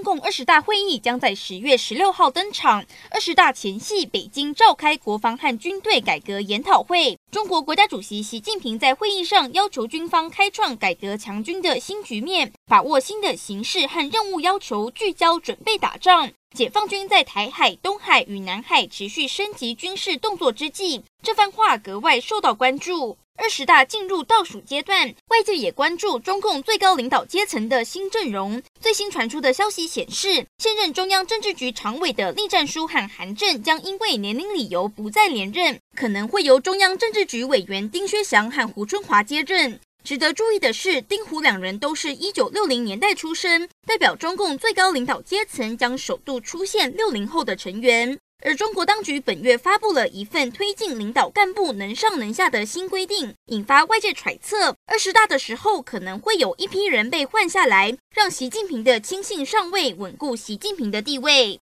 中共二十大会议将在十月十六号登场。二十大前夕，北京召开国防和军队改革研讨会。中国国家主席习近平在会议上要求军方开创改革强军的新局面，把握新的形势和任务要求，聚焦准备打仗。解放军在台海、东海与南海持续升级军事动作之际，这番话格外受到关注。二十大进入倒数阶段，外界也关注中共最高领导阶层的新阵容。最新传出的消息显示，现任中央政治局常委的栗战书和韩正将因为年龄理由不再连任，可能会由中央政治局委员丁薛祥和胡春华接任。值得注意的是，丁胡两人都是一九六零年代出生，代表中共最高领导阶层将首度出现六零后的成员。而中国当局本月发布了一份推进领导干部能上能下的新规定，引发外界揣测，二十大的时候可能会有一批人被换下来，让习近平的亲信上位，稳固习近平的地位。